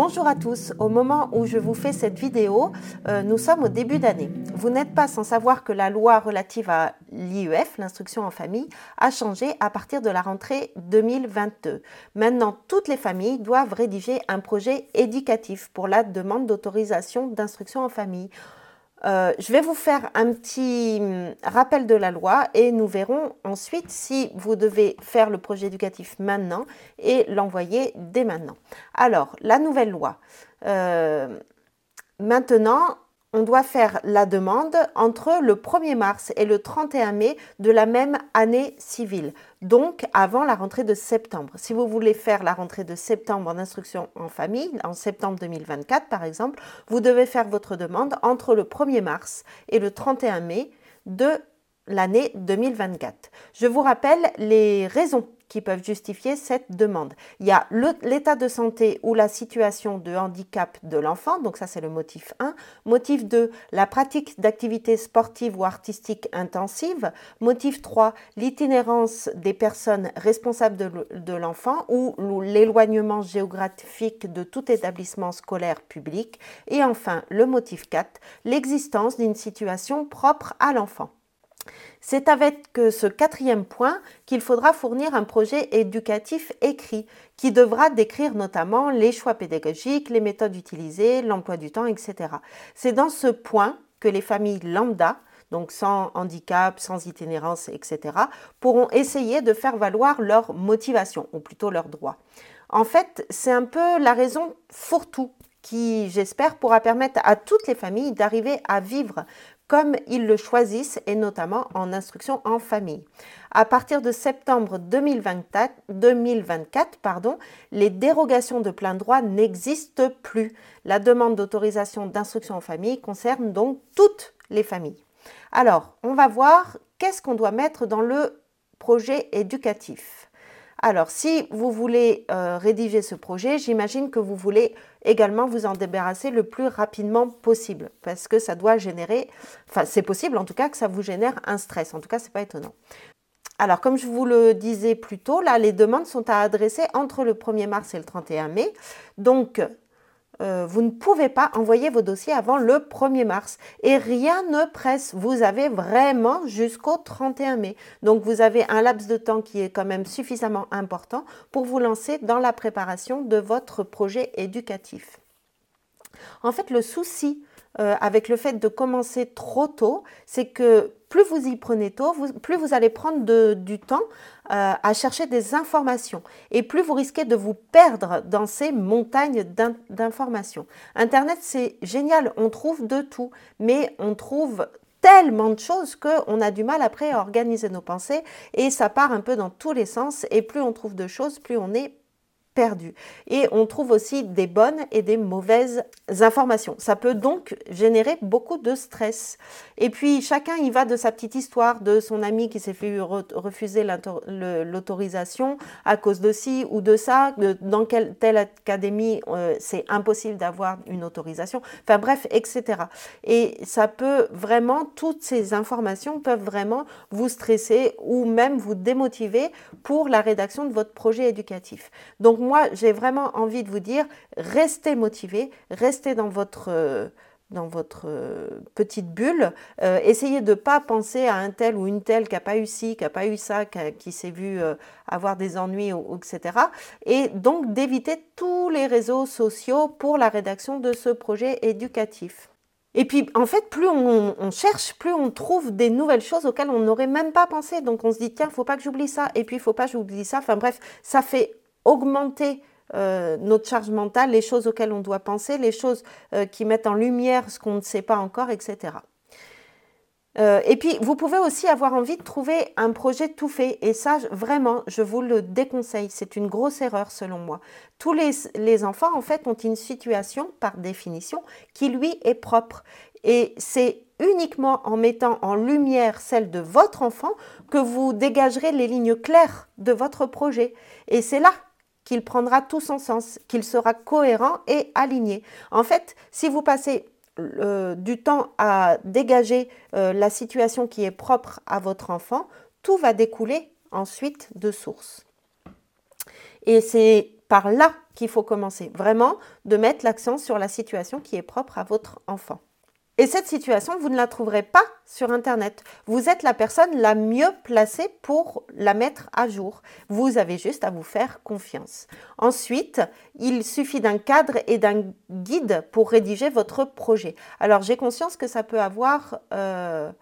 Bonjour à tous, au moment où je vous fais cette vidéo, euh, nous sommes au début d'année. Vous n'êtes pas sans savoir que la loi relative à l'IEF, l'instruction en famille, a changé à partir de la rentrée 2022. Maintenant, toutes les familles doivent rédiger un projet éducatif pour la demande d'autorisation d'instruction en famille. Euh, je vais vous faire un petit hum, rappel de la loi et nous verrons ensuite si vous devez faire le projet éducatif maintenant et l'envoyer dès maintenant. Alors, la nouvelle loi. Euh, maintenant, on doit faire la demande entre le 1er mars et le 31 mai de la même année civile, donc avant la rentrée de septembre. Si vous voulez faire la rentrée de septembre en instruction en famille, en septembre 2024 par exemple, vous devez faire votre demande entre le 1er mars et le 31 mai de l'année 2024. Je vous rappelle les raisons qui peuvent justifier cette demande. Il y a l'état de santé ou la situation de handicap de l'enfant, donc ça c'est le motif 1. Motif 2, la pratique d'activités sportives ou artistiques intensives. Motif 3, l'itinérance des personnes responsables de l'enfant ou l'éloignement géographique de tout établissement scolaire public. Et enfin, le motif 4, l'existence d'une situation propre à l'enfant. C'est avec ce quatrième point qu'il faudra fournir un projet éducatif écrit qui devra décrire notamment les choix pédagogiques, les méthodes utilisées, l'emploi du temps, etc. C'est dans ce point que les familles lambda, donc sans handicap, sans itinérance, etc., pourront essayer de faire valoir leur motivation, ou plutôt leurs droits. En fait, c'est un peu la raison fourre-tout qui, j'espère, pourra permettre à toutes les familles d'arriver à vivre comme ils le choisissent et notamment en instruction en famille. À partir de septembre 2024, 2024 pardon, les dérogations de plein droit n'existent plus. La demande d'autorisation d'instruction en famille concerne donc toutes les familles. Alors, on va voir qu'est-ce qu'on doit mettre dans le projet éducatif. Alors, si vous voulez euh, rédiger ce projet, j'imagine que vous voulez également vous en débarrasser le plus rapidement possible, parce que ça doit générer, enfin c'est possible en tout cas que ça vous génère un stress, en tout cas ce n'est pas étonnant. Alors, comme je vous le disais plus tôt, là, les demandes sont à adresser entre le 1er mars et le 31 mai. Donc, euh, vous ne pouvez pas envoyer vos dossiers avant le 1er mars. Et rien ne presse. Vous avez vraiment jusqu'au 31 mai. Donc vous avez un laps de temps qui est quand même suffisamment important pour vous lancer dans la préparation de votre projet éducatif. En fait, le souci euh, avec le fait de commencer trop tôt, c'est que plus vous y prenez tôt, plus vous allez prendre du temps euh, à chercher des informations et plus vous risquez de vous perdre dans ces montagnes d'informations. Internet, c'est génial, on trouve de tout, mais on trouve tellement de choses qu'on a du mal après à organiser nos pensées et ça part un peu dans tous les sens et plus on trouve de choses, plus on est perdu. Et on trouve aussi des bonnes et des mauvaises informations. Ça peut donc générer beaucoup de stress. Et puis chacun y va de sa petite histoire, de son ami qui s'est fait refuser l'autorisation à cause de ci ou de ça, dans quelle telle académie euh, c'est impossible d'avoir une autorisation. Enfin bref, etc. Et ça peut vraiment, toutes ces informations peuvent vraiment vous stresser ou même vous démotiver pour la rédaction de votre projet éducatif. Donc moi, j'ai vraiment envie de vous dire, restez motivés, restez dans votre euh, dans votre euh, petite bulle. Euh, essayez de ne pas penser à un tel ou une telle qui n'a pas eu ci, qui n'a pas eu ça, qui, s'est vu avoir des ennuis, etc. Et donc d'éviter tous les réseaux sociaux pour la rédaction de ce projet éducatif. Et puis, en fait, plus on, on, cherche, plus on trouve des nouvelles choses auxquelles on n'aurait même pas pensé. Donc, on se dit, tiens, il faut pas que j'oublie ça. Et puis, il faut pas que j'oublie ça. Enfin, bref, ça fait augmenter euh, notre charge mentale, les choses auxquelles on doit penser, les choses euh, qui mettent en lumière ce qu'on ne sait pas encore, etc. Euh, et puis, vous pouvez aussi avoir envie de trouver un projet tout fait. Et ça, vraiment, je vous le déconseille. C'est une grosse erreur selon moi. Tous les, les, enfants, en fait, ont une situation, par définition, qui lui est propre. Et c'est uniquement en mettant en lumière celle de votre enfant que vous dégagerez les lignes claires de votre projet. Et c'est là qu'il prendra tout son sens, qu'il sera cohérent et aligné. En fait, si vous passez euh, du temps à dégager euh, la situation qui est propre à votre enfant, tout va découler ensuite de source. Et c'est par là qu'il faut commencer. Vraiment, de mettre l'accent sur la situation qui est propre à votre enfant. Et cette situation, vous ne la trouverez pas sur Internet. Vous êtes la personne la mieux placée pour la mettre à jour. Vous avez juste à vous faire confiance. Ensuite, il suffit d'un cadre et d'un guide pour rédiger votre projet. Alors j'ai conscience que ça peut avoir... Euh,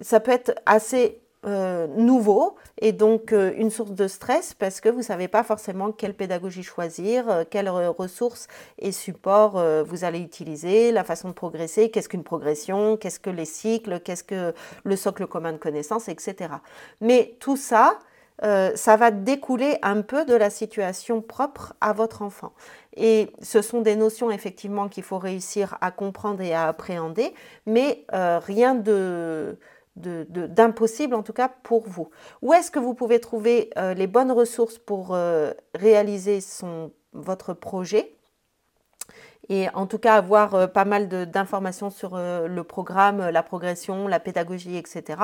ça peut être assez euh, nouveau et donc euh, une source de stress parce que vous ne savez pas forcément quelle pédagogie choisir, euh, quelles ressources et supports vous allez utiliser, la façon de progresser, qu'est-ce qu'une progression, qu'est-ce que les cycles, qu'est-ce que le socle commun de connaissances, etc. Mais tout ça, ça va découler un peu de la situation propre à votre enfant. Et ce sont des notions effectivement qu'il faut réussir à comprendre et à appréhender, mais rien de d'impossible en tout cas pour vous. Où est-ce que vous pouvez trouver euh, les bonnes ressources pour euh, réaliser votre projet et en tout cas avoir euh, pas mal d'informations sur le programme, la progression, la pédagogie, etc.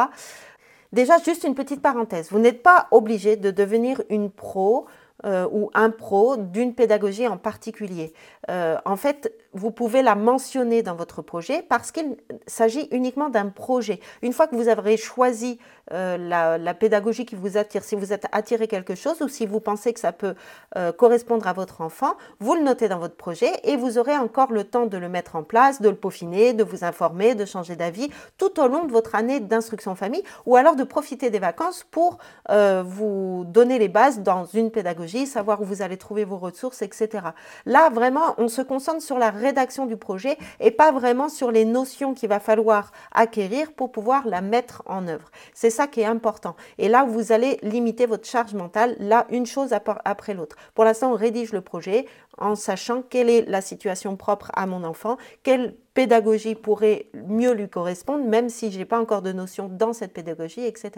Déjà, juste une petite parenthèse, vous n'êtes pas obligé de devenir une pro ou un pro d'une pédagogie en particulier. en fait, vous pouvez la mentionner dans votre projet parce qu'il s'agit uniquement d'un projet. Une fois que vous avez choisi euh, la, pédagogie qui vous attire, si vous êtes attiré quelque chose ou si vous pensez que ça peut euh, correspondre à votre enfant, vous le notez dans votre projet et vous aurez encore le temps de le mettre en place, de le peaufiner, de vous informer, de changer d'avis tout au long de votre année d'instruction famille ou alors de profiter des vacances pour euh, vous donner les bases dans une pédagogie, savoir où vous allez trouver vos ressources, etc. Là, vraiment, on se concentre sur la rédaction du projet et pas vraiment sur les notions qu'il va falloir acquérir pour pouvoir la mettre en œuvre. C'est ça qui est important. Et là, vous allez limiter votre charge mentale, là, une chose après l'autre. Pour l'instant, on rédige le projet en sachant quelle est la situation propre à mon enfant, quelle pédagogie pourrait mieux lui correspondre, même si je n'ai pas encore de notion dans cette pédagogie, etc.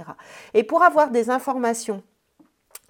Et pour avoir des informations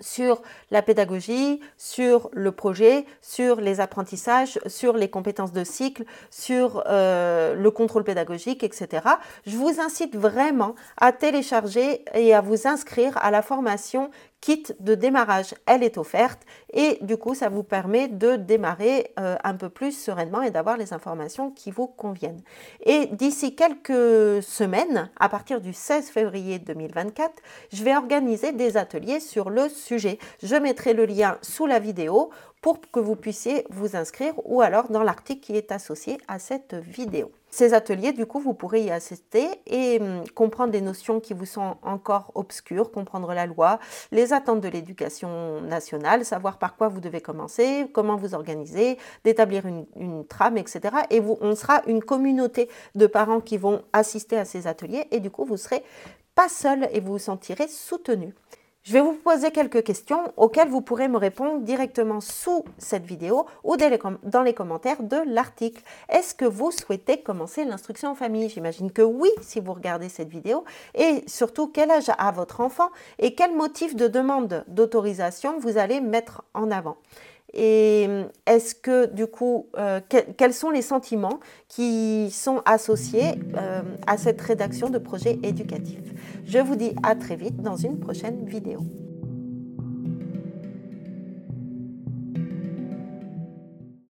sur la pédagogie, sur le projet, sur les apprentissages, sur les compétences de cycle, sur euh, le contrôle pédagogique, etc. Je vous incite vraiment à télécharger et à vous inscrire à la formation kit de démarrage, elle est offerte et du coup ça vous permet de démarrer euh, un peu plus sereinement et d'avoir les informations qui vous conviennent. Et d'ici quelques semaines, à partir du 16 février 2024, je vais organiser des ateliers sur le sujet. Je mettrai le lien sous la vidéo pour que vous puissiez vous inscrire ou alors dans l'article qui est associé à cette vidéo. Ces ateliers, du coup, vous pourrez y assister et hum, comprendre des notions qui vous sont encore obscures, comprendre la loi, les attentes de l'éducation nationale, savoir par quoi vous devez commencer, comment vous organiser, d'établir une, trame, etc. Et vous, on sera une communauté de parents qui vont assister à ces ateliers et du coup, vous serez pas seul et vous vous sentirez soutenu. Je vais vous poser quelques questions auxquelles vous pourrez me répondre directement sous cette vidéo ou dans les commentaires de l'article. Est-ce que vous souhaitez commencer l'instruction en famille? J'imagine que oui si vous regardez cette vidéo. Et surtout, quel âge a votre enfant? Et quel motif de demande d'autorisation vous allez mettre en avant? Et est-ce que du coup, euh, quels sont les sentiments qui sont associés euh, à cette rédaction de projet éducatif? Je vous dis à très vite dans une prochaine vidéo.